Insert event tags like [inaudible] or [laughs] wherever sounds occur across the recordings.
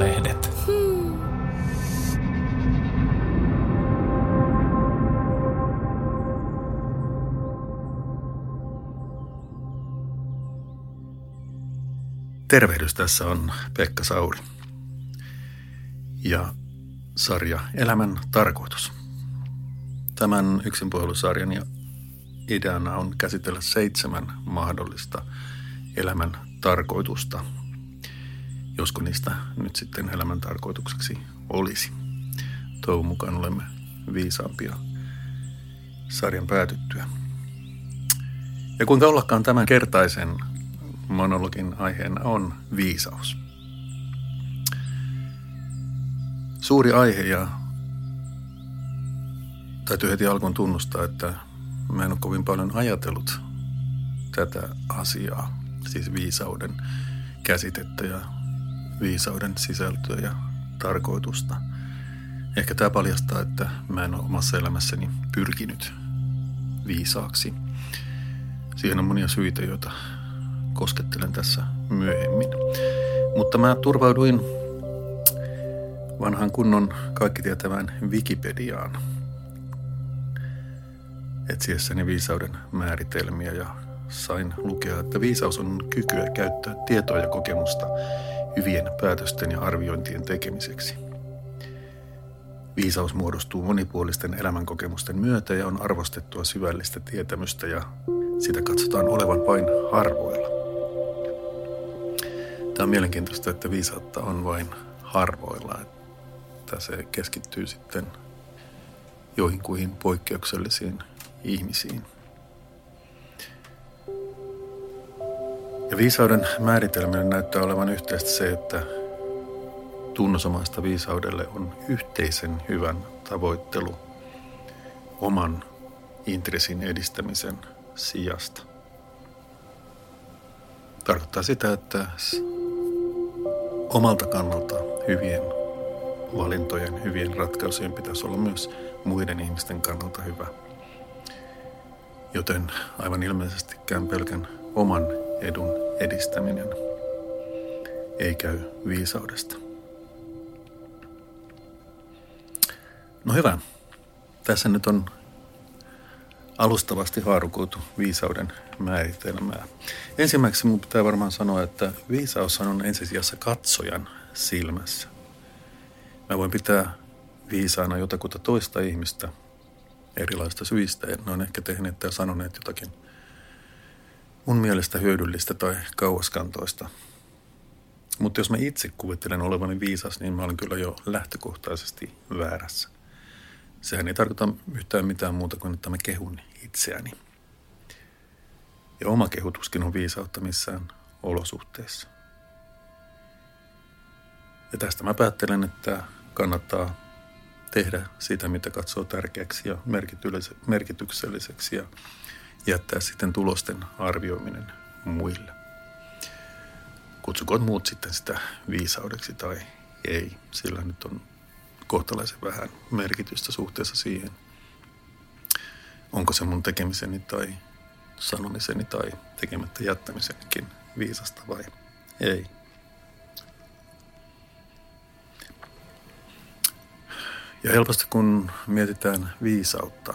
Iltalehdet. Tervehdys, tässä on Pekka Sauri. Ja sarja Elämän tarkoitus. Tämän yksinpuhelusarjan ja ideana on käsitellä seitsemän mahdollista elämän tarkoitusta, josko niistä nyt sitten elämän tarkoitukseksi olisi. Toivon mukaan olemme viisaampia sarjan päätyttyä. Ja kuinka ollakaan tämän kertaisen monologin aiheena on viisaus. Suuri aihe ja täytyy heti alkuun tunnustaa, että mä en ole kovin paljon ajatellut tätä asiaa, siis viisauden käsitettä ja viisauden sisältöä ja tarkoitusta. Ehkä tämä paljastaa, että mä en ole omassa elämässäni pyrkinyt viisaaksi. Siihen on monia syitä, joita koskettelen tässä myöhemmin. Mutta mä turvauduin vanhan kunnon kaikki tietävän Wikipediaan etsiessäni viisauden määritelmiä ja sain lukea, että viisaus on kykyä käyttää tietoa ja kokemusta hyvien päätösten ja arviointien tekemiseksi. Viisaus muodostuu monipuolisten elämänkokemusten myötä ja on arvostettua syvällistä tietämystä ja sitä katsotaan olevan vain harvoilla. Tämä on mielenkiintoista, että viisautta on vain harvoilla, että se keskittyy sitten joihinkuihin poikkeuksellisiin ihmisiin. Ja viisauden määritelminen näyttää olevan yhteistä se, että tunnosomaista viisaudelle on yhteisen hyvän tavoittelu oman intressin edistämisen sijasta. Tarkoittaa sitä, että omalta kannalta hyvien valintojen, hyvien ratkaisujen pitäisi olla myös muiden ihmisten kannalta hyvä. Joten aivan ilmeisestikään pelkän oman edun edistäminen ei käy viisaudesta. No hyvä. Tässä nyt on alustavasti haarukoitu viisauden määritelmää. Ensimmäiseksi minun pitää varmaan sanoa, että viisaus on ensisijassa katsojan silmässä. Mä voin pitää viisaana jotakuta toista ihmistä erilaista syistä, ne on ehkä tehneet tai sanoneet jotakin mun mielestä hyödyllistä tai kauaskantoista. Mutta jos mä itse kuvittelen olevani viisas, niin mä olen kyllä jo lähtökohtaisesti väärässä. Sehän ei tarkoita yhtään mitään muuta kuin, että mä kehun itseäni. Ja oma kehutuskin on viisautta missään olosuhteessa. Ja tästä mä päättelen, että kannattaa tehdä sitä, mitä katsoo tärkeäksi ja merkitykselliseksi ja jättää sitten tulosten arvioiminen muille. Kutsukoon muut sitten sitä viisaudeksi tai ei, sillä nyt on kohtalaisen vähän merkitystä suhteessa siihen, onko se mun tekemiseni tai sanomiseni tai tekemättä jättämisenikin viisasta vai ei. Ja helposti kun mietitään viisautta,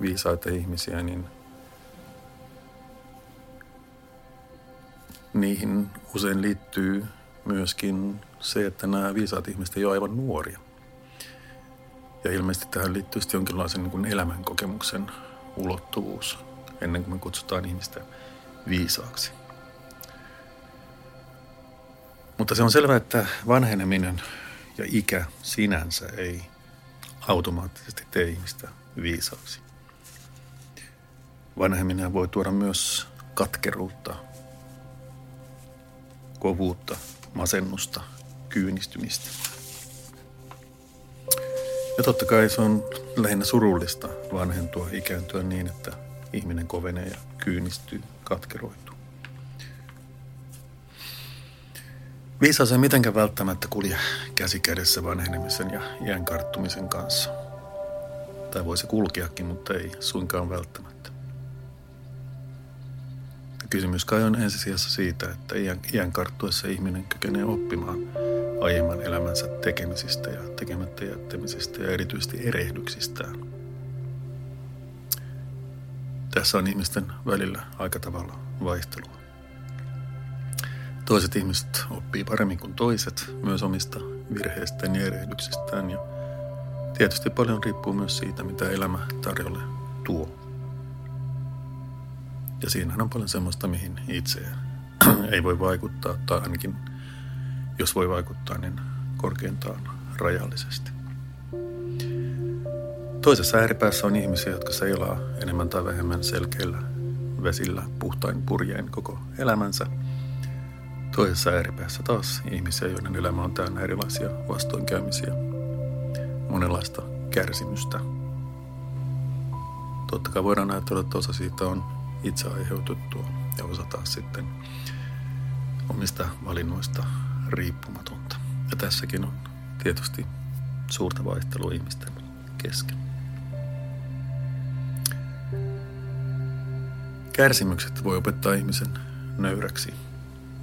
viisaita ihmisiä, niin niihin usein liittyy myöskin se, että nämä viisaat ihmiset ei ole aivan nuoria. Ja ilmeisesti tähän liittyy sitten jonkinlaisen niin kuin elämänkokemuksen ulottuvuus ennen kuin me kutsutaan ihmistä viisaaksi. Mutta se on selvää, että vanheneminen ja ikä sinänsä ei automaattisesti tee ihmistä viisaaksi. Vanheminen voi tuoda myös katkeruutta, kovuutta, masennusta, kyynistymistä. Ja totta kai se on lähinnä surullista vanhentua, ikääntyä niin, että ihminen kovenee ja kyynistyy, katkeroituu. Viisaus ei mitenkään välttämättä kulje käsi kädessä vanhenemisen ja iän karttumisen kanssa. Tai voisi kulkeakin, mutta ei suinkaan välttämättä. Kysymys kai on ensisijassa siitä, että iän, iän karttuessa ihminen kykenee oppimaan aiemman elämänsä tekemisistä ja tekemättä jättämisistä ja erityisesti erehdyksistään. Tässä on ihmisten välillä aika tavalla vaihtelua. Toiset ihmiset oppii paremmin kuin toiset, myös omista virheistään ja erehdyksistään. Ja tietysti paljon riippuu myös siitä, mitä elämä tarjolle tuo. Ja siinähän on paljon semmoista, mihin itse [clears throat] ei voi vaikuttaa, tai ainakin jos voi vaikuttaa, niin korkeintaan rajallisesti. Toisessa ääripäässä on ihmisiä, jotka seilaa enemmän tai vähemmän selkeillä vesillä puhtain purjein koko elämänsä – Toisessa ääripäässä taas ihmisiä, joiden elämä on täynnä erilaisia vastoinkäymisiä, monenlaista kärsimystä. Totta kai voidaan ajatella, että osa siitä on itse aiheutettua ja osa taas sitten omista valinnoista riippumatonta. Ja tässäkin on tietysti suurta vaihtelua ihmisten kesken. Kärsimykset voi opettaa ihmisen nöyräksi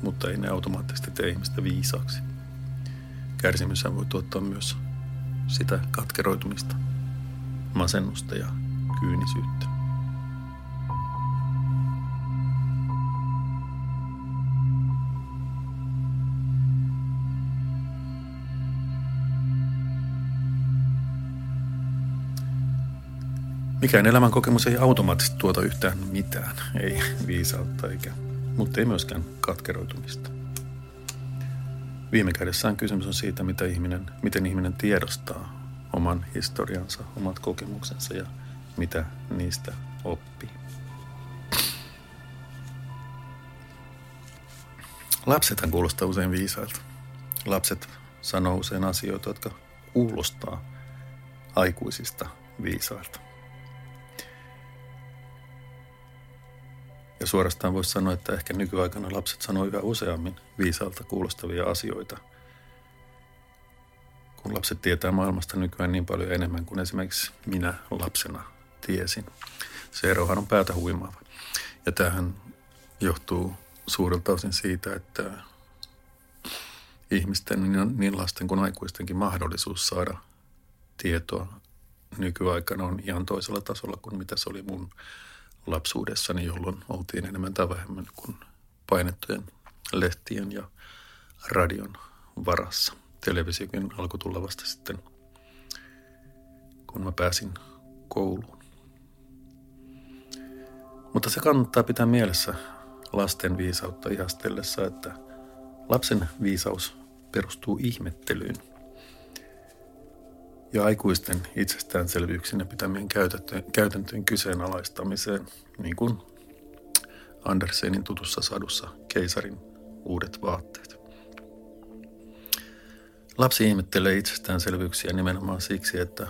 mutta ei ne automaattisesti tee ihmistä viisaaksi. Kärsimys voi tuottaa myös sitä katkeroitumista, masennusta ja kyynisyyttä. Mikään elämän kokemus ei automaattisesti tuota yhtään mitään, ei viisautta eikä mutta ei myöskään katkeroitumista. Viime kädessään kysymys on siitä, mitä ihminen, miten ihminen tiedostaa oman historiansa, omat kokemuksensa ja mitä niistä oppii. Lapsethan kuulostaa usein viisailta. Lapset sanoo usein asioita, jotka kuulostaa aikuisista viisailta. Ja suorastaan voisi sanoa, että ehkä nykyaikana lapset sanoo yhä useammin viisaalta kuulostavia asioita, kun lapset tietää maailmasta nykyään niin paljon enemmän kuin esimerkiksi minä lapsena tiesin. Se erohan on päätä huimaava. Ja tämähän johtuu suurelta osin siitä, että ihmisten, niin lasten kuin aikuistenkin mahdollisuus saada tietoa nykyaikana on ihan toisella tasolla kuin mitä se oli mun lapsuudessani, jolloin oltiin enemmän tai vähemmän kuin painettujen lehtien ja radion varassa. Televisiokin alkoi tulla vasta sitten, kun mä pääsin kouluun. Mutta se kannattaa pitää mielessä lasten viisautta ihastellessa, että lapsen viisaus perustuu ihmettelyyn – ja aikuisten itsestäänselvyyksinä pitämien käytäntöjen kyseenalaistamiseen, niin kuin Andersenin tutussa sadussa Keisarin uudet vaatteet. Lapsi ihmettelee itsestäänselvyyksiä nimenomaan siksi, että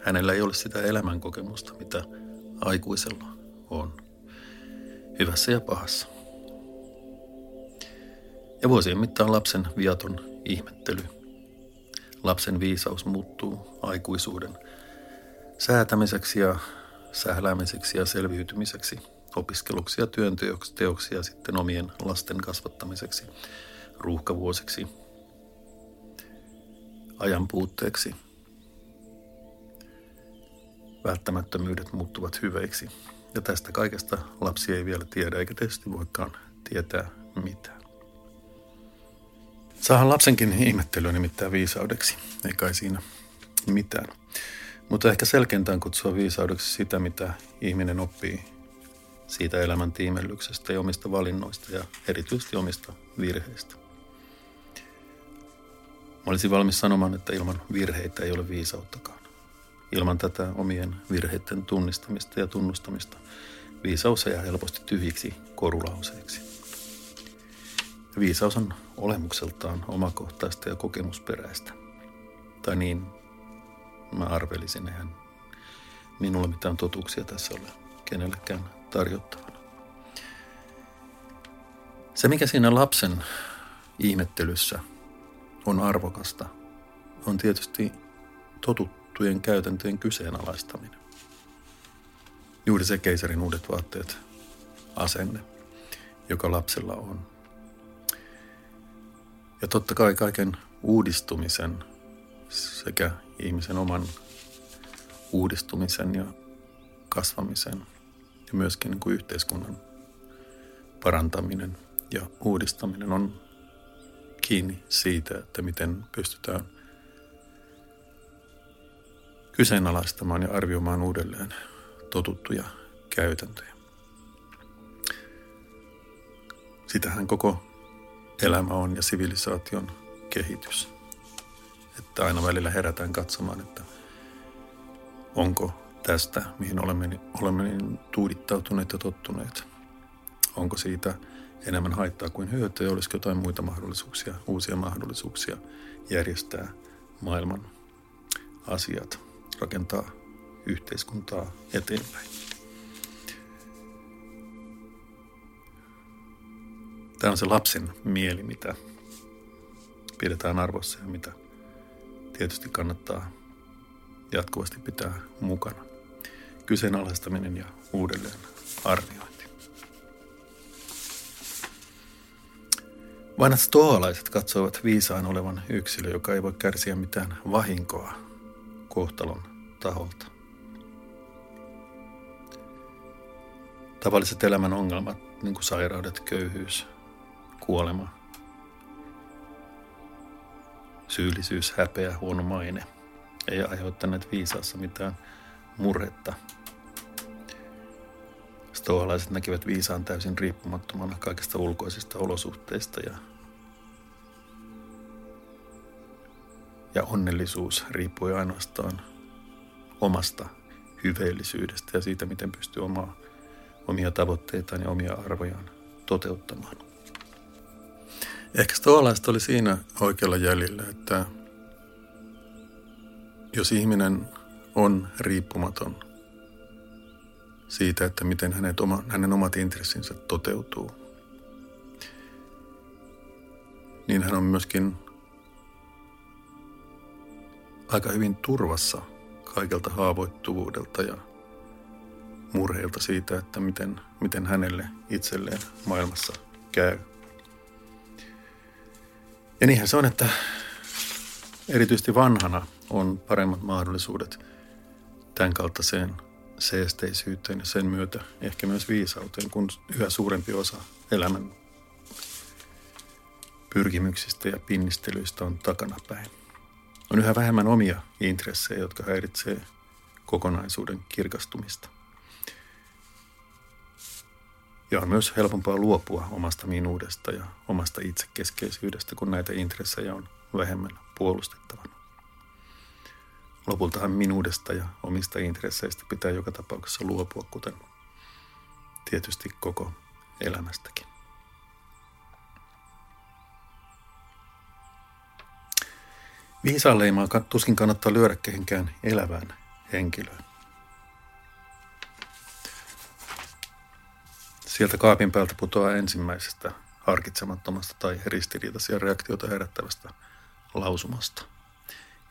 hänellä ei ole sitä elämänkokemusta, mitä aikuisella on, hyvässä ja pahassa. Ja vuosien mittaan lapsen viaton ihmettely lapsen viisaus muuttuu aikuisuuden säätämiseksi ja sähläämiseksi ja selviytymiseksi, opiskeluksi ja työnteoksi ja sitten omien lasten kasvattamiseksi, ruuhkavuosiksi, ajan puutteeksi. Välttämättömyydet muuttuvat hyveiksi ja tästä kaikesta lapsi ei vielä tiedä eikä tietysti voikaan tietää mitään. Saahan lapsenkin ihmettelyä nimittäin viisaudeksi, ei kai siinä mitään. Mutta ehkä selkeintään kutsua viisaudeksi sitä, mitä ihminen oppii siitä elämän tiimellyksestä ja omista valinnoista ja erityisesti omista virheistä. Mä olisin valmis sanomaan, että ilman virheitä ei ole viisauttakaan. Ilman tätä omien virheiden tunnistamista ja tunnustamista viisaus jää helposti tyhjiksi korulauseiksi. Viisaus on olemukseltaan omakohtaista ja kokemusperäistä. Tai niin mä arvelisin, eihän minulla mitään totuuksia tässä ole kenellekään tarjottavana. Se, mikä siinä lapsen ihmettelyssä on arvokasta, on tietysti totuttujen käytäntöjen kyseenalaistaminen. Juuri se keisarin uudet vaatteet asenne, joka lapsella on Ja totta kai kaiken uudistumisen sekä ihmisen oman uudistumisen ja kasvamisen ja myöskin niin kuin yhteiskunnan parantaminen ja uudistaminen on kiinni siitä, että miten pystytään kyseenalaistamaan ja arvioimaan uudelleen totuttuja käytäntöjä. Sitähän koko elämä on ja sivilisaation kehitys. Että aina välillä herätään katsomaan, että onko tästä, mihin olemme, olemme niin tuudittautuneet ja tottuneet. Onko siitä enemmän haittaa kuin hyötyä ja olisiko jotain muita mahdollisuuksia, uusia mahdollisuuksia järjestää maailman asiat, rakentaa yhteiskuntaa eteenpäin. Tämä on se lapsen mieli, mitä pidetään arvossa ja mitä tietysti kannattaa jatkuvasti pitää mukana. Kyseenalaistaminen ja uudelleen arviointi. Vanhat stoalaiset katsoivat viisaan olevan yksilö, joka ei voi kärsiä mitään vahinkoa kohtalon taholta. Tavalliset elämän ongelmat, niin kuin sairaudet, köyhyys, kuolema, syyllisyys, häpeä, huono maine, ei aiheuttaneet viisaassa mitään murhetta. Stoalaiset näkivät viisaan täysin riippumattomana kaikista ulkoisista olosuhteista ja, ja onnellisuus riippui ainoastaan omasta hyveellisyydestä ja siitä, miten pystyy omaa, omia tavoitteitaan ja omia arvojaan toteuttamaan. Ehkä stoalaiset oli siinä oikealla jäljellä, että jos ihminen on riippumaton siitä, että miten hänet oma, hänen omat intressinsä toteutuu, niin hän on myöskin aika hyvin turvassa kaikelta haavoittuvuudelta ja murheilta siitä, että miten, miten hänelle itselleen maailmassa käy. Ja niinhän se on, että erityisesti vanhana on paremmat mahdollisuudet tämän kaltaiseen seesteisyyteen ja sen myötä ehkä myös viisauteen, kun yhä suurempi osa elämän pyrkimyksistä ja pinnistelyistä on takanapäin. On yhä vähemmän omia intressejä, jotka häiritsee kokonaisuuden kirkastumista. Ja on myös helpompaa luopua omasta minuudesta ja omasta itsekeskeisyydestä, kun näitä intressejä on vähemmän puolustettavana. Lopultahan minuudesta ja omista intresseistä pitää joka tapauksessa luopua, kuten tietysti koko elämästäkin. Viisaan leimaa tuskin kannattaa lyödä kehenkään elävään henkilöön. Sieltä kaapin päältä putoaa ensimmäisestä harkitsemattomasta tai ristiriitaisia reaktioita herättävästä lausumasta.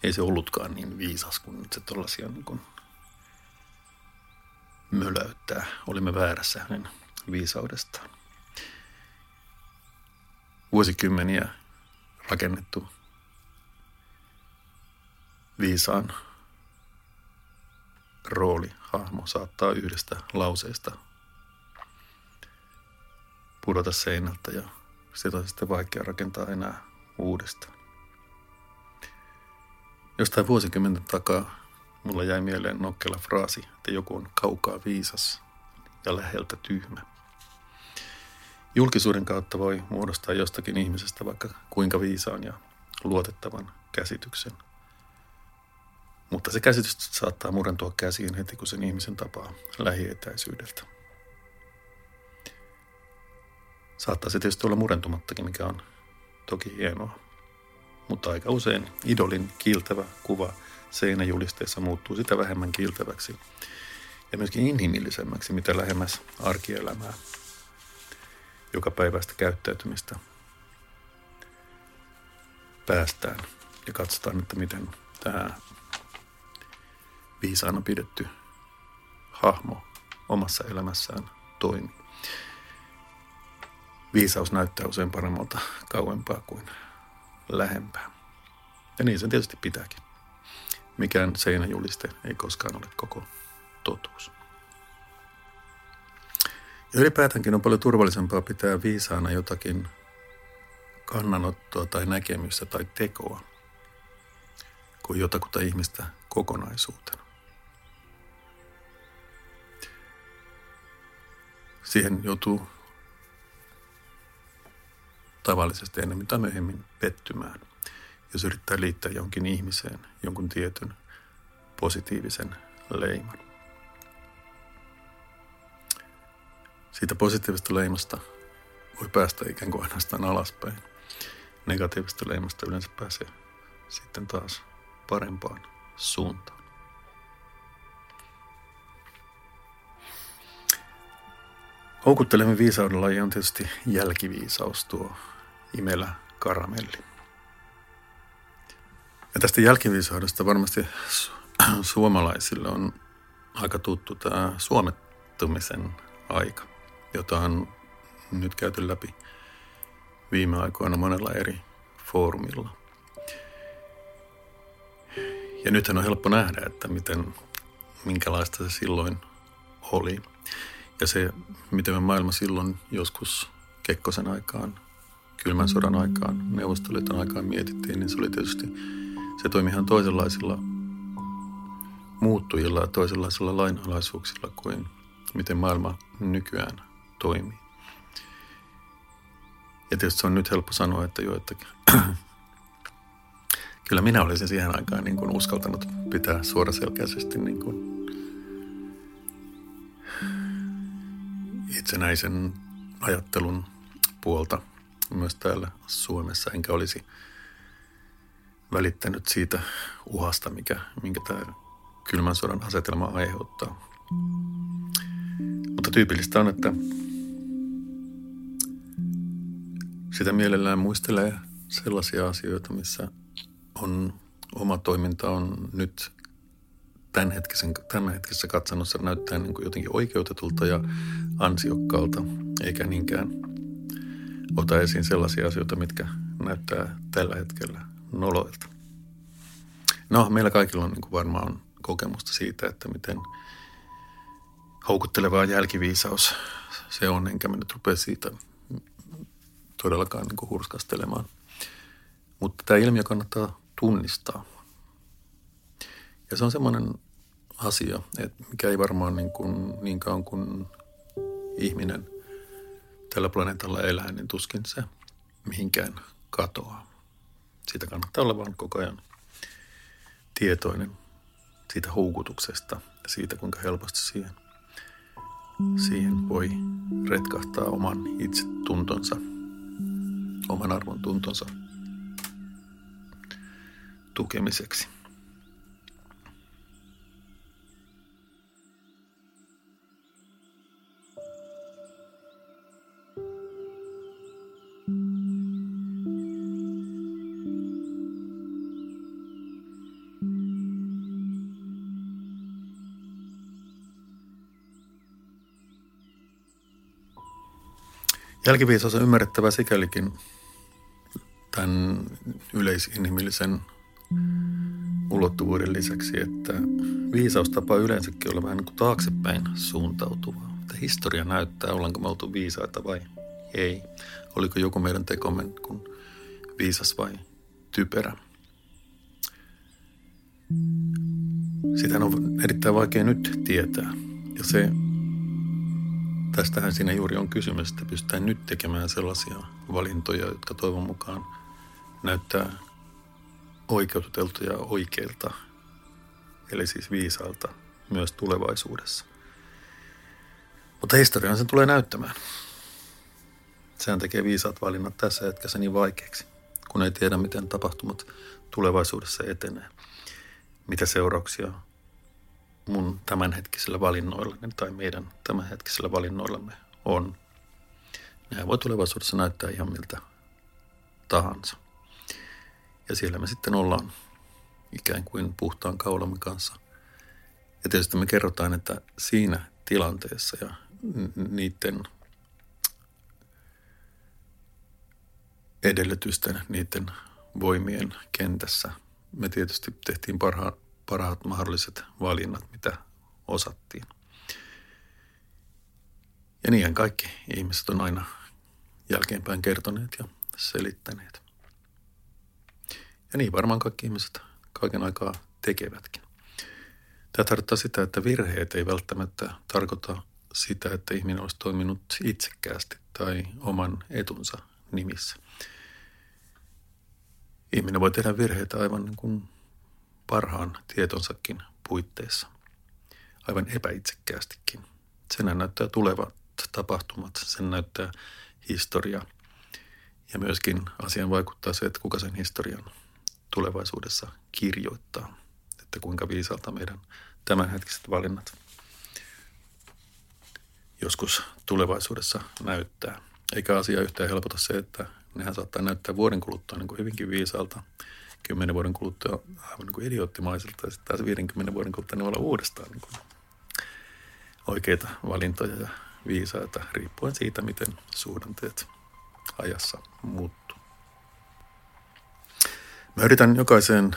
Ei se ollutkaan niin viisas kuin nyt se tuollaisia niin kuin mölöyttää. Olimme väärässä hänen viisaudestaan. Vuosikymmeniä rakennettu viisaan rooli, hahmo saattaa yhdestä lauseesta pudota seinältä ja sitä on sitten vaikea rakentaa enää uudestaan. Jostain vuosikymmenten takaa mulla jäi mieleen nokkela fraasi, että joku on kaukaa viisas ja läheltä tyhmä. Julkisuuden kautta voi muodostaa jostakin ihmisestä vaikka kuinka viisaan ja luotettavan käsityksen. Mutta se käsitys saattaa murentua käsiin heti, kun sen ihmisen tapaa lähietäisyydeltä. Saattaa se tietysti olla murentumattakin, mikä on toki hienoa. Mutta aika usein idolin kiiltävä kuva seinäjulisteessa muuttuu sitä vähemmän kiiltäväksi ja myöskin inhimillisemmäksi, mitä lähemmäs arkielämää, joka päivästä käyttäytymistä päästään ja katsotaan, että miten tämä viisaana pidetty hahmo omassa elämässään toimii. Viisaus näyttää usein paremmalta kauempaa kuin lähempää. Ja niin se tietysti pitääkin. Mikään seinäjuliste ei koskaan ole koko totuus. Ja ylipäätäänkin on paljon turvallisempaa pitää viisaana jotakin kannanottoa tai näkemystä tai tekoa kuin jotakuta ihmistä kokonaisuutena. Siihen joutuu tavallisesti enemmän tai myöhemmin pettymään, jos yrittää liittää jonkin ihmiseen jonkun tietyn positiivisen leiman. Siitä positiivisesta leimasta voi päästä ikään kuin ainoastaan alaspäin. Negatiivisesta leimasta yleensä pääsee sitten taas parempaan suuntaan. Houkuttelemme viisauden laji on tietysti jälkiviisaus, tuo imelä karamelli. Ja tästä jälkiviisaudesta varmasti [clears throat] suomalaisille on aika tuttu tämä suomettumisen aika, jota on nyt käyty läpi viime aikoina monella eri foorumilla. Ja nythän on helppo nähdä, että miten, minkälaista se silloin oli. Ja se, miten me maailma silloin joskus Kekkosen aikaan, kylmän sodan aikaan, neuvostoliiton aikaan mietittiin, niin se oli tietysti, se toimi ihan toisenlaisilla muuttujilla ja toisenlaisilla lainalaisuuksilla kuin miten maailma nykyään toimii. Ja tietysti se on nyt helppo sanoa, että jo, että [clears throat] kyllä minä olisin siihen aikaan niin kuin uskaltanut pitää suoraselkäisesti niin kuin itsenäisen ajattelun puolta myös täällä Suomessa, enkä olisi välittänyt siitä uhasta, mikä, minkä tämä kylmän sodan asetelma aiheuttaa. Mutta tyypillistä on, että sitä mielellään muistelee sellaisia asioita, missä on oma toiminta on nyt tämänhetkisen, tämänhetkisessä katsannossa näyttää niin kuin jotenkin oikeutetulta ja ansiokkaalta, eikä niinkään ota esiin sellaisia asioita, mitkä näyttää tällä hetkellä noloilta. No, meillä kaikilla on niin varmaan kokemusta siitä, että miten houkuttelevaa jälkiviisaus se on, enkä mä nyt rupea siitä todellakaan niin hurskastelemaan. Mutta tämä ilmiö kannattaa tunnistaa. Ja se on semmoinen asia, että mikä ei varmaan niin, kuin, niin kauan kuin ihminen tällä planeetalla elää, niin tuskin se mihinkään katoaa. Siitä kannattaa olla vaan koko ajan tietoinen siitä houkutuksesta ja siitä, kuinka helposti siihen, siihen voi retkahtaa oman itsetuntonsa, oman arvon tuntonsa tukemiseksi. Jälkiviisaus on ymmärrettävä sikälikin tämän yleisinhimillisen ulottuvuuden lisäksi, että viisaus tapaa yleensäkin olla vähän niin kuin taaksepäin suuntautuvaa. Että historia näyttää, ollaanko me oltu viisaita vai ei. Oliko joku meidän tekomme kuin viisas vai typerä. Sitä on erittäin vaikea nyt tietää. Ja se Tästähän siinä juuri on kysymys, että pystytään nyt tekemään sellaisia valintoja, jotka toivon mukaan näyttää oikeutetulta ja oikeilta, eli siis viisaalta myös tulevaisuudessa. Mutta historian sen tulee näyttämään. Sehän tekee viisaat valinnat tässä hetkessä niin vaikeaksi, kun ei tiedä, miten tapahtumat tulevaisuudessa etenee. Mitä seurauksia mun tämänhetkisillä valinnoilla tai meidän tämänhetkisillä valinnoillamme on. Nämä voi tulevaisuudessa näyttää ihan miltä tahansa. Ja siellä me sitten ollaan ikään kuin puhtaan kaulamme kanssa. Ja tietysti me kerrotaan, että siinä tilanteessa ja niiden edellytysten, niiden voimien kentässä. Me tietysti tehtiin parha, parhaat mahdolliset valinnat, mitä osattiin. Ja niinhän kaikki ihmiset on aina jälkeenpäin kertoneet ja selittäneet. Ja niin varmaan kaikki ihmiset kaiken aikaa tekevätkin. Tämä tarkoittaa sitä, että virheet ei välttämättä tarkoita sitä, että ihminen olisi toiminut itsekkäästi tai oman etunsa nimissä. Ihminen voi tehdä virheitä aivan niin kuin parhaan tietonsakin puitteissa, aivan epäitsekkäästikin. Sen näyttää tulevat tapahtumat, sen näyttää historia. Ja myöskin asian vaikuttaa se, että kuka sen historian tulevaisuudessa kirjoittaa, että kuinka viisalta meidän tämänhetkiset valinnat joskus tulevaisuudessa näyttää. Eikä asia yhtään helpota se, että nehän saattaa näyttää vuoden kuluttua niin kuin hyvinkin viisalta, kymmenen vuoden kuluttua aivan niin kuin idioottimaiselta ja sitten taas 50 vuoden kuluttua ne voi olla uudestaan niin kuin oikeita valintoja ja viisaita, riippuen siitä, miten suhdanteet ajassa muuttuu. Mä yritän jokaiseen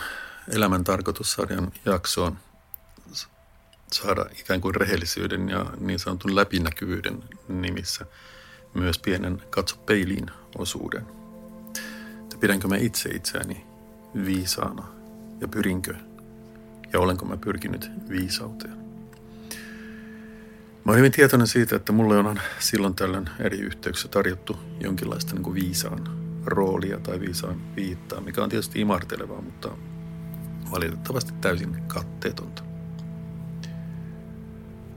elämän tarkoitussarjan jaksoon saada ikään kuin rehellisyyden ja niin sanotun läpinäkyvyyden nimissä myös pienen katso peiliin osuuden. Pidänkö mä itse itseäni viisaana ja pyrinkö ja olenko mä pyrkinyt viisauteen. Mä olen hyvin tietoinen siitä, että mulle on silloin tällöin eri yhteyksissä tarjottu jonkinlaista niin kuin viisaan roolia tai viisaan viittaa, mikä on tietysti imartelevaa, mutta valitettavasti täysin katteetonta.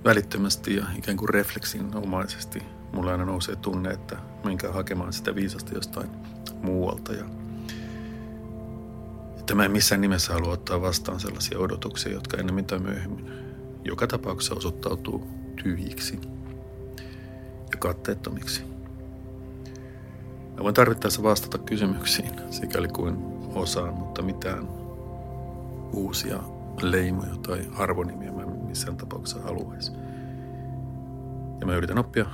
Välittömästi ja ikään kuin refleksinomaisesti mulla aina nousee tunne, että menkää hakemaan sitä viisasta jostain muualta ja että mä en missään nimessä halua ottaa vastaan sellaisia odotuksia, jotka ennemmin tai myöhemmin joka tapauksessa osoittautuu tyhjiksi ja katteettomiksi. Mä voin tarvittaessa vastata kysymyksiin, sikäli kuin osaan, mutta mitään uusia leimoja tai arvonimiä mä missään tapauksessa haluaisi. Ja mä yritän oppia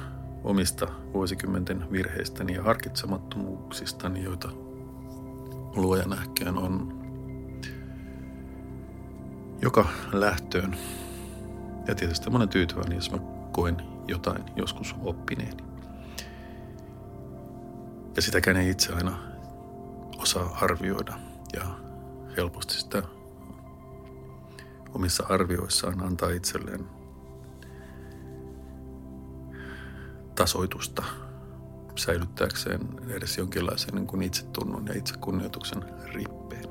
omista vuosikymmenten virheistäni ja harkitsemattomuuksistani, joita luoja nähkään on joka lähtöön ja tietysti monen tyytyväinen, jos mä koen jotain joskus oppineeni. Ja sitäkään ei itse aina osaa arvioida ja helposti sitä omissa arvioissaan antaa itselleen tasoitusta säilyttääkseen edes jonkinlaisen niin itsetunnon ja itsekunnioituksen rippeen.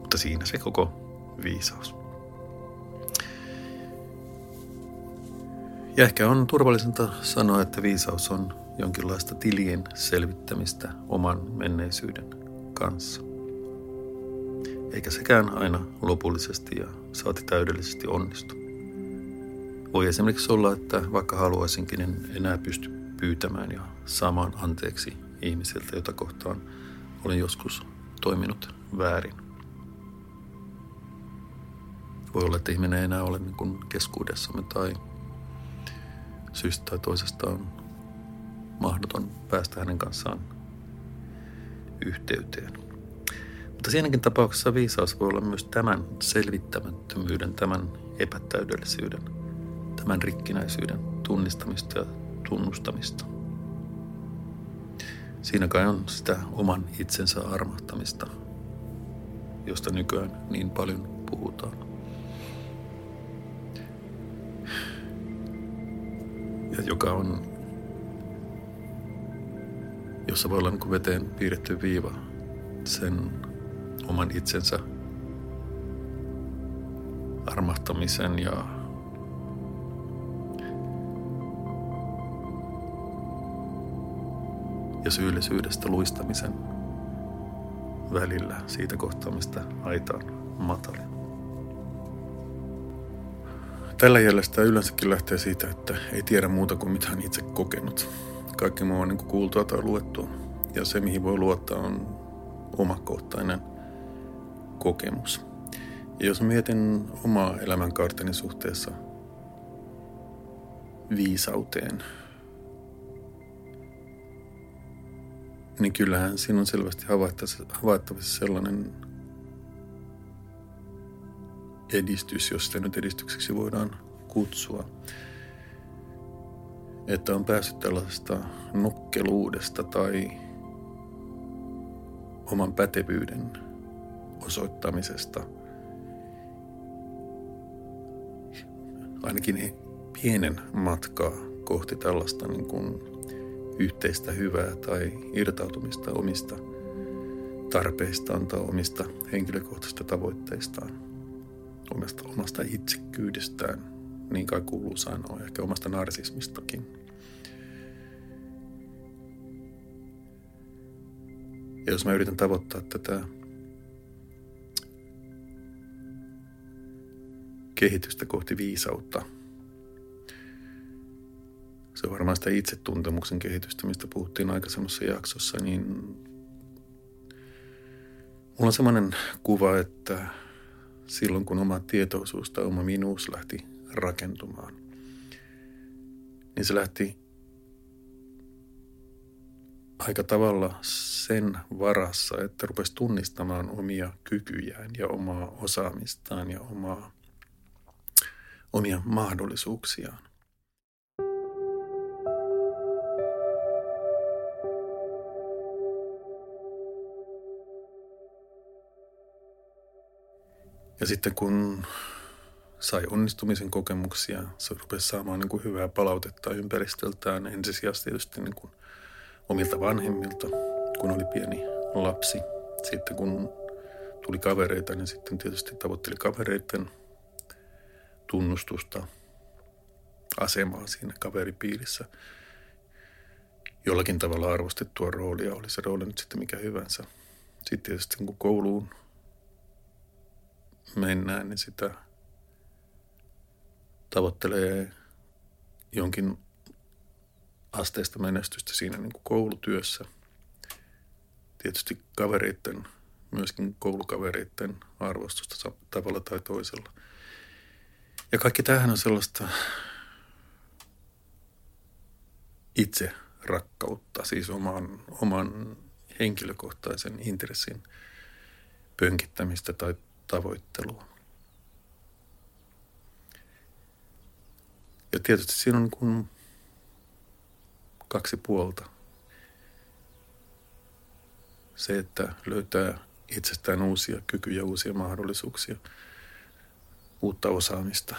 Mutta siinä se koko viisaus. Ja ehkä on turvallisinta sanoa, että viisaus on jonkinlaista tilien selvittämistä oman menneisyyden kanssa. Eikä sekään aina lopullisesti ja saati täydellisesti onnistu. Voi esimerkiksi olla, että vaikka haluaisinkin, en enää pysty pyytämään ja saamaan anteeksi ihmisiltä, jota kohtaan olen joskus toiminut väärin. Voi olla, että ihminen ei enää ole niin kuin keskuudessamme tai syystä tai toisesta on mahdoton päästä hänen kanssaan yhteyteen. Mutta siinäkin tapauksessa viisaus voi olla myös tämän selvittämättömyyden, tämän epätäydellisyyden, tämän rikkinäisyyden tunnistamista ja tunnustamista. Siinä kai on sitä oman itsensä armahtamista, josta nykyään niin paljon puhutaan. Joka on, jossa voi olla niin veteen piirretty viiva sen oman itsensä armahtamisen ja ja syyllisyydestä luistamisen välillä siitä kohtaamista aita on matalin. Tällä jäljestä yleensäkin lähtee siitä, että ei tiedä muuta kuin mitä on itse kokenut. Kaikki muu on niin kuultua tai luettua. Ja se, mihin voi luottaa, on omakohtainen kokemus. Ja jos mietin omaa elämänkaarteni suhteessa viisauteen, niin kyllähän siinä on selvästi havaittavissa sellainen edistys, jos sitä nyt edistykseksi voidaan kutsua. Että on päässyt tällaista nokkeluudesta tai oman pätevyyden osoittamisesta ainakin pienen matkaa kohti tällaista niin kuin yhteistä hyvää tai irtautumista omista tarpeistaan tai omista henkilökohtaisista tavoitteistaan omasta, omasta itsekyydestään, niin kai kuuluu sanoa, ehkä omasta narsismistakin. Ja jos mä yritän tavoittaa tätä kehitystä kohti viisautta, se on varmaan sitä itsetuntemuksen kehitystä, mistä puhuttiin aikaisemmassa jaksossa, niin mulla on sellainen kuva, että silloin, kun oma tietoisuus tai oma minuus lähti rakentumaan. Niin se lähti aika tavalla sen varassa, että rupesi tunnistamaan omia kykyjään ja omaa osaamistaan ja omaa, omia mahdollisuuksiaan. Ja sitten kun sai onnistumisen kokemuksia, se rupesi saamaan niin kuin hyvää palautetta ympäristöltään, ensisijaisesti tietysti niin kuin omilta vanhemmilta, kun oli pieni lapsi. Sitten kun tuli kavereita, niin sitten tietysti tavoitteli kavereiden tunnustusta, asemaa siinä kaveripiirissä. Jollakin tavalla arvostettua roolia, oli se rooli nyt sitten mikä hyvänsä. Sitten tietysti kun kouluun mennään, niin sitä tavoittelee jonkin asteista menestystä siinä niin kuin koulutyössä. Tietysti kavereiden, myöskin koulukavereiden arvostusta tavalla tai toisella. Ja kaikki tämähän on sellaista itse rakkautta, siis oman, oman henkilökohtaisen intressin pönkittämistä tai tavoittelua. Ja tietysti siinä on kun kaksi puolta. Se, että löytää itsestään uusia kykyjä, uusia mahdollisuuksia, uutta osaamista,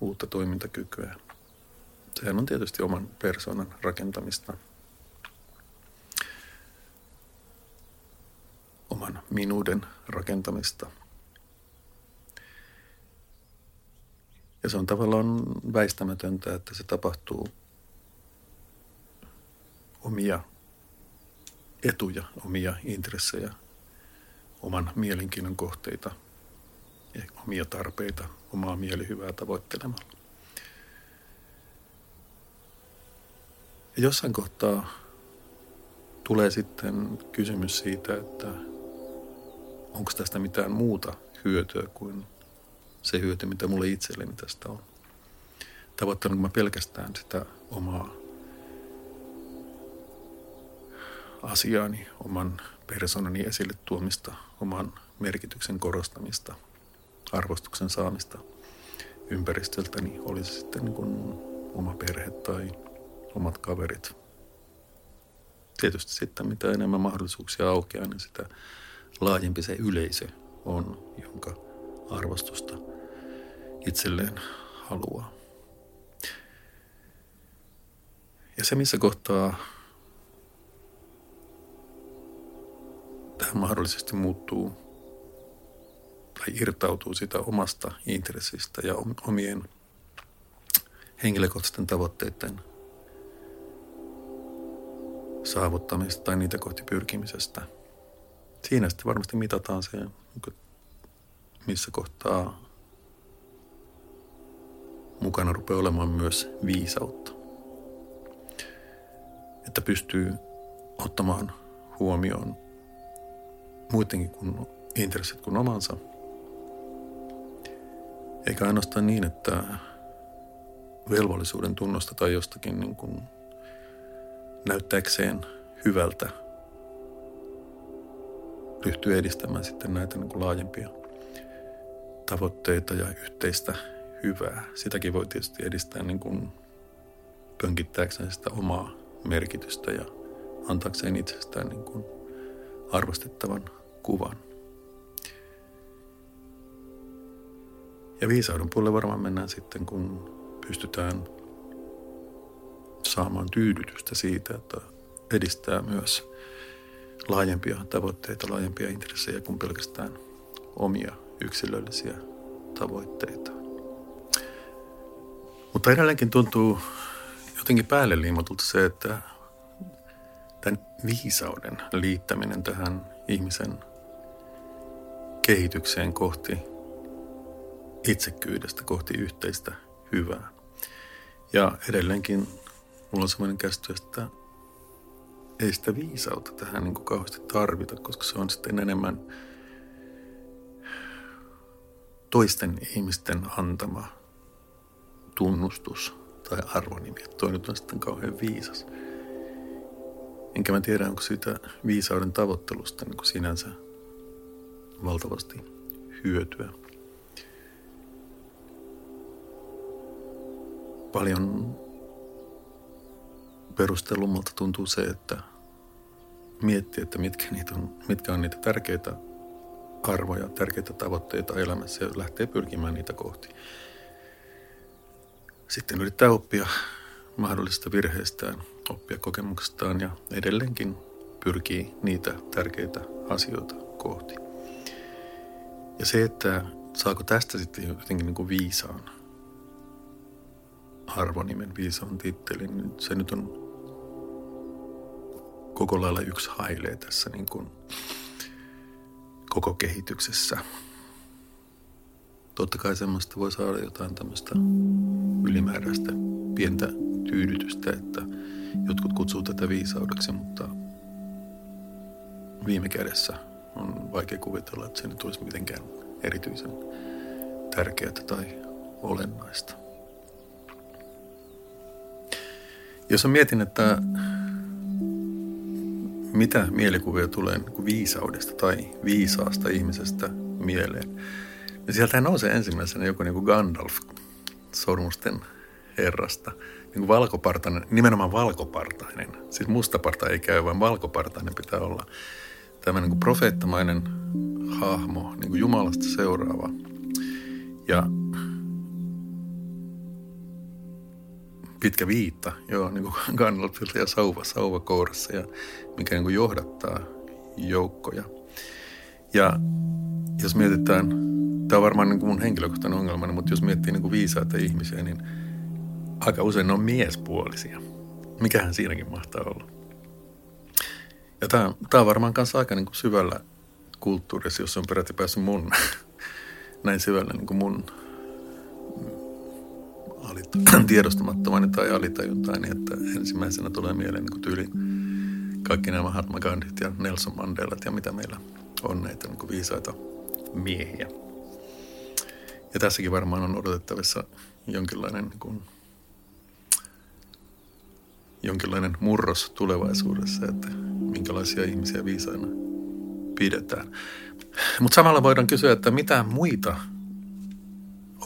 uutta toimintakykyä. Sehän on tietysti oman persoonan rakentamista – oman minuuden rakentamista. Ja se on tavallaan väistämätöntä, että se tapahtuu omia etuja, omia intressejä, oman mielenkiinnon kohteita ja omia tarpeita, omaa mielihyvää tavoittelemalla. Ja jossain kohtaa tulee sitten kysymys siitä, että onko tästä mitään muuta hyötyä kuin se hyöty, mitä mulle itselleni tästä on. Tavoittanut mä pelkästään sitä omaa asiaani, oman persoonani esille tuomista, oman merkityksen korostamista, arvostuksen saamista ympäristöltäni, niin oli se sitten niin kuin oma perhe tai omat kaverit. Tietysti sitten mitä enemmän mahdollisuuksia aukeaa, niin sitä laajempi se yleisö on, jonka arvostusta itselleen haluaa. Ja se, missä kohtaa tämä mahdollisesti muuttuu tai irtautuu sitä omasta intressistä ja omien henkilökohtaisten tavoitteiden saavuttamista tai niitä kohti pyrkimisestä – siinä sitten varmasti mitataan se, missä kohtaa mukana rupeaa olemaan myös viisautta. Että pystyy ottamaan huomioon muidenkin kuin intressit kuin omansa. Eikä ainoastaan niin, että velvollisuuden tunnosta tai jostakin niin kuin näyttääkseen hyvältä ryhtyy edistämään sitten näitä niin kuin laajempia tavoitteita ja yhteistä hyvää. Sitäkin voi tietysti edistää niin kuin pönkittääkseen sitä omaa merkitystä ja antaakseen itsestään niin kuin arvostettavan kuvan. Ja viisauden puolelle varmaan mennään sitten, kun pystytään saamaan tyydytystä siitä, että edistää myös laajempia tavoitteita, laajempia intressejä kuin pelkästään omia yksilöllisiä tavoitteita. Mutta edelleenkin tuntuu jotenkin päälle liimatulta se, että tämän viisauden liittäminen tähän ihmisen kehitykseen kohti itsekyydestä, kohti yhteistä hyvää. Ja edelleenkin mulla on sellainen käsitys, että ei sitä viisautta tähän niin kuin kauheasti tarvita, koska se on sitten enemmän toisten ihmisten antama tunnustus tai arvonimi. Toi nyt on sitten kauhean viisas. Enkä mä tiedä, onko siitä viisauden tavoittelusta niin kuin sinänsä valtavasti hyötyä. Paljon perustellummalta tuntuu se, että miettiä, että mitkä, niitä on, mitkä on niitä tärkeitä arvoja, tärkeitä tavoitteita elämässä ja lähtee pyrkimään niitä kohti. Sitten yrittää oppia mahdollisista virheistään, oppia kokemuksestaan ja edelleenkin pyrkii niitä tärkeitä asioita kohti. Ja se, että saako tästä sitten jotenkin niin kuin viisaan arvonimen, viisaan tittelin, niin se nyt on koko lailla yksi hailee tässä niin kuin koko kehityksessä. Totta kai semmoista voi saada jotain tämmöistä ylimääräistä pientä tyydytystä, että jotkut kutsuu tätä viisaudeksi, mutta viime kädessä on vaikea kuvitella, että se nyt olisi mitenkään erityisen tärkeää tai olennaista. Jos mietin, että mitä mielikuvia tulee niin viisaudesta tai viisaasta ihmisestä mieleen, niin sieltä nousee ensimmäisenä joku niin kuin Gandalf sormusten herrasta. Niin kuin valkopartainen, nimenomaan valkopartainen. Siis mustaparta ei käy, vaan valkopartainen pitää olla tämmöinen niin profeettamainen hahmo, niin kuin Jumalasta seuraava. Ja pitkä viitta, joo, niin kuin [laughs] Gandalfilta ja sauva, sauva kourassa, ja mikä niin kuin johdattaa joukkoja. Ja jos mietitään, tämä on varmaan niin kuin mun henkilökohtainen ongelma, mutta jos miettii niin kuin viisaita ihmisiä, niin aika usein ne on miespuolisia. Mikähän siinäkin mahtaa olla. Ja tämä, tämä on varmaan kanssa aika niin kuin syvällä kulttuurissa, jos on peräti päässyt mun, [laughs] näin syvällä niin kuin mun [clears throat] tiedostamattomani tai alitajuntaani, että ensimmäisenä tulee mieleen niin tyyli kaikki nämä Mahatma Gandhit ja Nelson Mandelat ja mitä meillä on näitä niin viisaita miehiä. Ja tässäkin varmaan on odotettavissa jonkinlainen, niin kuin, jonkinlainen murros tulevaisuudessa, että minkälaisia ihmisiä viisaina pidetään. Mutta samalla voidaan kysyä, että mitä muita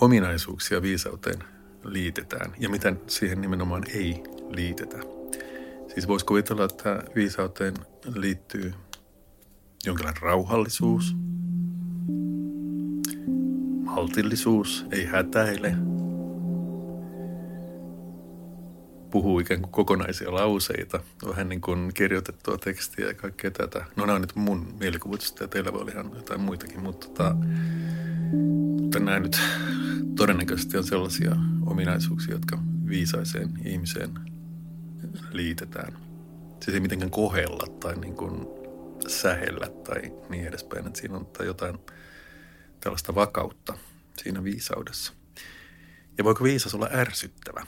ominaisuuksia viisauteen liitetään ja mitä siihen nimenomaan ei liitetä. Siis voisi kuvitella, että viisauteen liittyy jonkinlainen rauhallisuus, maltillisuus, ei hätäile, puhuu ikään kuin kokonaisia lauseita, vähän niin kuin kirjoitettua tekstiä ja kaikkea tätä. No nämä on nyt mun mielikuvitusta ja teillä voi olla ihan jotain muitakin, mutta, tota, mutta nämä nyt todennäköisesti on sellaisia ominaisuuksia, jotka viisaiseen ihmiseen liitetään. Siis ei mitenkään kohella tai niin kuin sähellä tai niin edespäin, että siinä on jotain tällaista vakautta siinä viisaudessa. Ja voiko viisas olla ärsyttävä?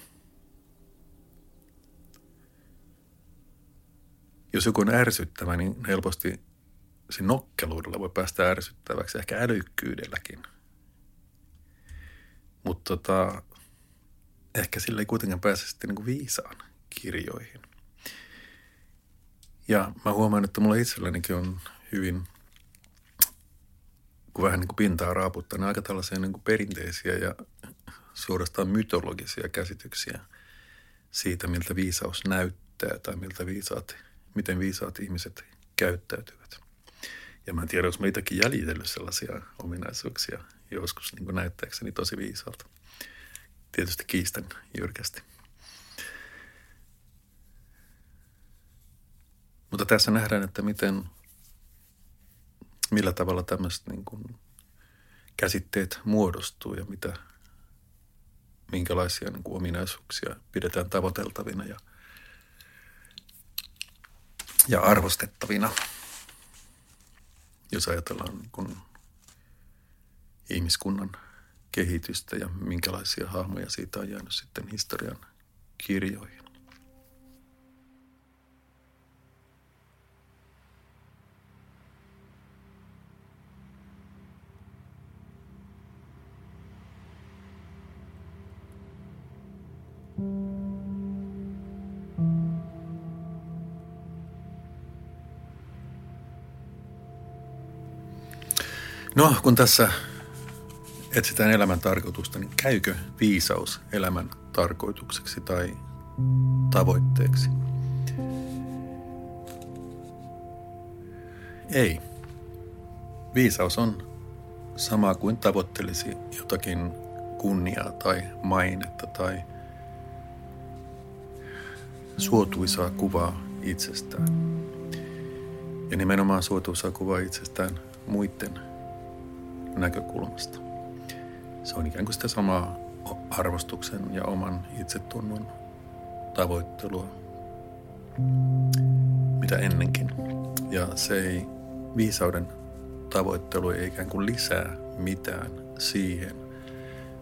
Jos joku on ärsyttävä, niin helposti siinä nokkeluudella voi päästä ärsyttäväksi, ehkä älykkyydelläkin – mutta tota, ehkä sillä ei kuitenkaan pääse sitten niin kuin viisaan kirjoihin. Ja mä huomaan, että mulla itsellänikin on hyvin, kun vähän niin kuin pintaa raaputtaa, niin aika tällaisia niin kuin perinteisiä ja suorastaan mytologisia käsityksiä siitä, miltä viisaus näyttää tai miltä viisaat, miten viisaat ihmiset käyttäytyvät. Ja mä en tiedä, onko meitäkin jäljitellyt sellaisia ominaisuuksia joskus niin kuin näyttääkseni tosi viisaalta. Tietysti kiistän jyrkästi. Mutta tässä nähdään, että miten, millä tavalla tämmöiset niin kuin käsitteet muodostuu ja mitä, minkälaisia niin kuin ominaisuuksia pidetään tavoiteltavina ja, ja arvostettavina. Jos ajatellaan niin kuin ihmiskunnan kehitystä ja minkälaisia hahmoja siitä on jäänyt sitten historian kirjoihin. No, kun tässä etsitään elämän tarkoitusta, niin käykö viisaus elämän tarkoitukseksi tai tavoitteeksi? Ei. Viisaus on sama kuin tavoittelisi jotakin kunniaa tai mainetta tai suotuisaa kuvaa itsestään. Ja nimenomaan suotuisaa kuvaa itsestään muiden näkökulmasta. Se on ikään kuin sitä samaa arvostuksen ja oman itsetunnon tavoittelua, mitä ennenkin. Ja se ei, viisauden tavoittelu ei ikään kuin lisää mitään siihen,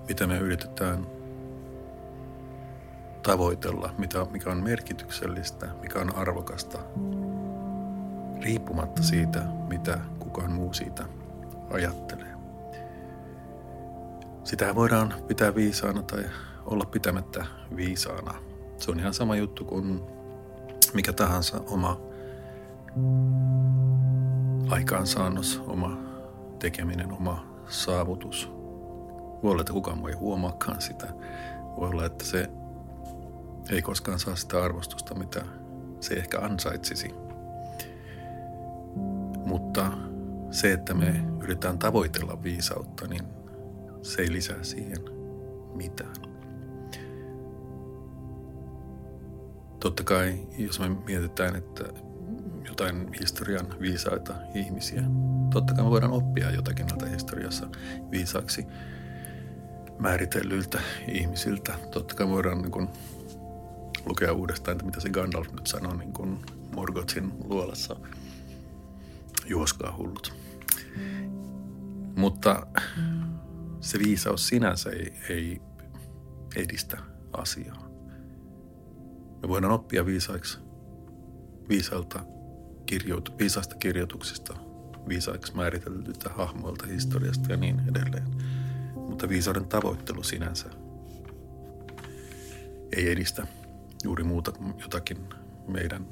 mitä me yritetään tavoitella, mitä, mikä on merkityksellistä, mikä on arvokasta, riippumatta siitä, mitä kukaan muu siitä ajattelee. Sitä voidaan pitää viisaana tai olla pitämättä viisaana. Se on ihan sama juttu kuin mikä tahansa oma aikaansaannos, oma tekeminen, oma saavutus. Voi olla, että kukaan voi huomaakaan sitä. Voi olla, että se ei koskaan saa sitä arvostusta, mitä se ehkä ansaitsisi. Mutta se, että me yritetään tavoitella viisautta, niin se ei lisää siihen mitään. Totta kai, jos me mietitään, että jotain historian viisaita ihmisiä, totta kai me voidaan oppia jotakin näiltä historiassa viisaaksi määritellyiltä ihmisiltä. Totta kai voidaan niin kuin, lukea uudestaan, että mitä se Gandalf nyt sanoo niin kuin Morgothin luolassa. Juoskaa hullut. Mutta se viisaus sinänsä ei, ei edistä asiaa. Me voidaan oppia viisaiksi, viisailta kirjoit, viisaista kirjoituksista, viisaiksi määritellyiltä hahmoilta historiasta ja niin edelleen. Mutta viisauden tavoittelu sinänsä ei edistä juuri muuta kuin jotakin meidän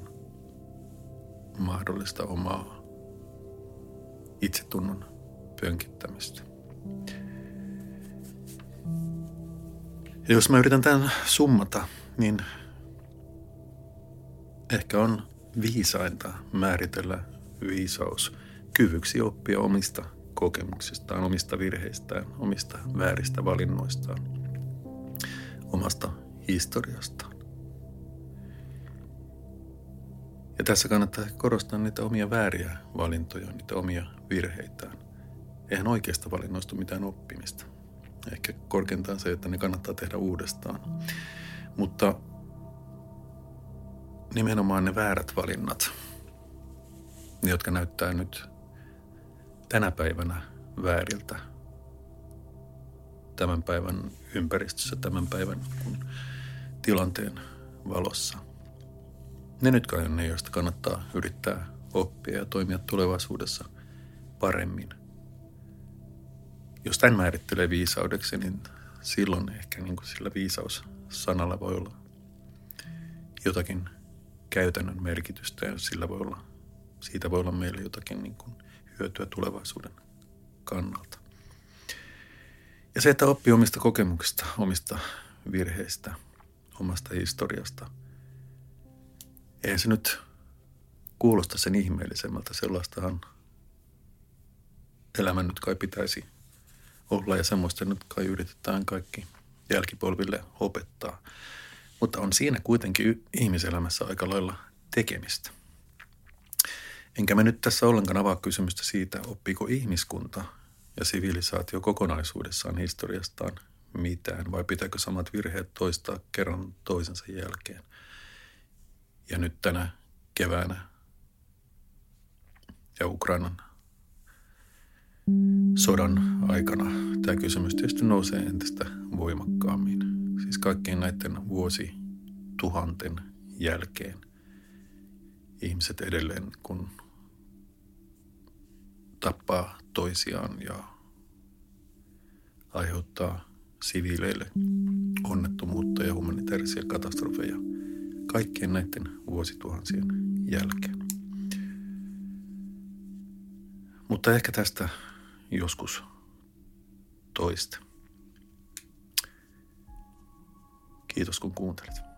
mahdollista omaa itsetunnon pönkittämistä. Ja jos mä yritän tämän summata, niin ehkä on viisainta määritellä viisaus kyvyksi oppia omista kokemuksistaan, omista virheistään, omista vääristä valinnoistaan, omasta historiastaan. Ja tässä kannattaa korostaa niitä omia vääriä valintoja, niitä omia virheitään. Eihän oikeasta valinnoista mitään oppimista. Ehkä korkeintaan se, että ne kannattaa tehdä uudestaan. Mutta nimenomaan ne väärät valinnat, jotka näyttää nyt tänä päivänä vääriltä tämän päivän ympäristössä, tämän päivän tilanteen valossa. Ne nyt kai on ne, joista kannattaa yrittää oppia ja toimia tulevaisuudessa paremmin – jos tämän määrittelee viisaudeksi, niin silloin ehkä niin kuin sillä viisaussanalla voi olla jotakin käytännön merkitystä ja sillä voi olla, siitä voi olla meille jotakin niin kuin hyötyä tulevaisuuden kannalta. Ja se, että oppii omista kokemuksista, omista virheistä, omasta historiasta. Ei se nyt kuulosta sen ihmeellisemmältä. Sellaistahan elämän nyt kai pitäisi olla ja semmoista nyt kai yritetään kaikki jälkipolville opettaa. Mutta on siinä kuitenkin ihmiselämässä aika lailla tekemistä. Enkä me nyt tässä ollenkaan avaa kysymystä siitä, oppiiko ihmiskunta ja sivilisaatio kokonaisuudessaan historiastaan mitään vai pitääkö samat virheet toistaa kerran toisensa jälkeen. Ja nyt tänä keväänä ja Ukrainan sodan aikana tämä kysymys tietysti nousee entistä voimakkaammin. Siis kaikkien näiden vuosi tuhanten jälkeen ihmiset edelleen kun tappaa toisiaan ja aiheuttaa siviileille onnettomuutta ja humanitaarisia katastrofeja kaikkien näiden vuosituhansien jälkeen. Mutta ehkä tästä joskus toista. Kiitos kun kuuntelit.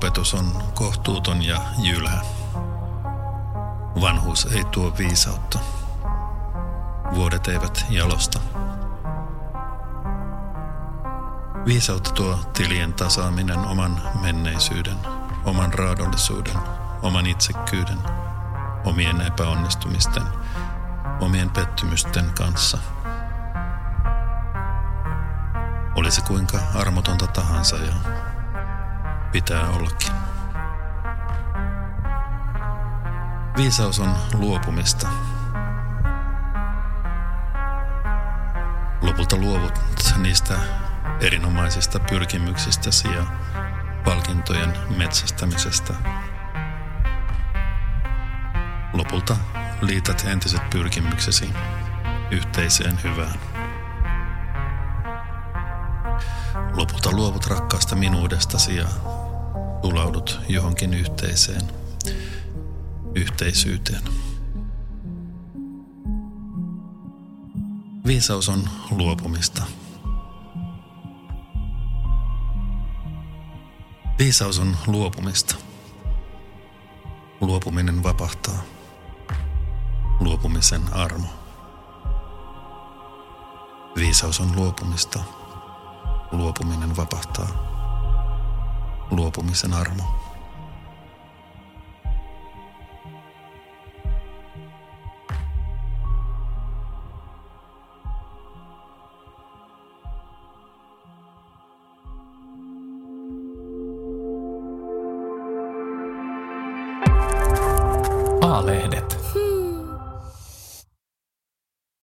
Opetus on kohtuuton ja jylhä. Vanhuus ei tuo viisautta. Vuodet eivät jalosta. Viisautta tuo tilien tasaaminen oman menneisyyden, oman raadollisuuden, oman itsekkyyden, omien epäonnistumisten, omien pettymysten kanssa. Olisi kuinka armotonta tahansa ja pitää ollakin. Viisaus on luopumista. Lopulta luovut niistä erinomaisista pyrkimyksistäsi ja palkintojen metsästämisestä. Lopulta liität entiset pyrkimyksesi yhteiseen hyvään. Lopulta luovut rakkaasta minuudestasi ja tulaudut johonkin yhteiseen, yhteisyyteen. Viisaus on luopumista. Viisaus on luopumista. Luopuminen vapahtaa. Luopumisen armo. Viisaus on luopumista. Luopuminen vapahtaa. Luopumisen armo.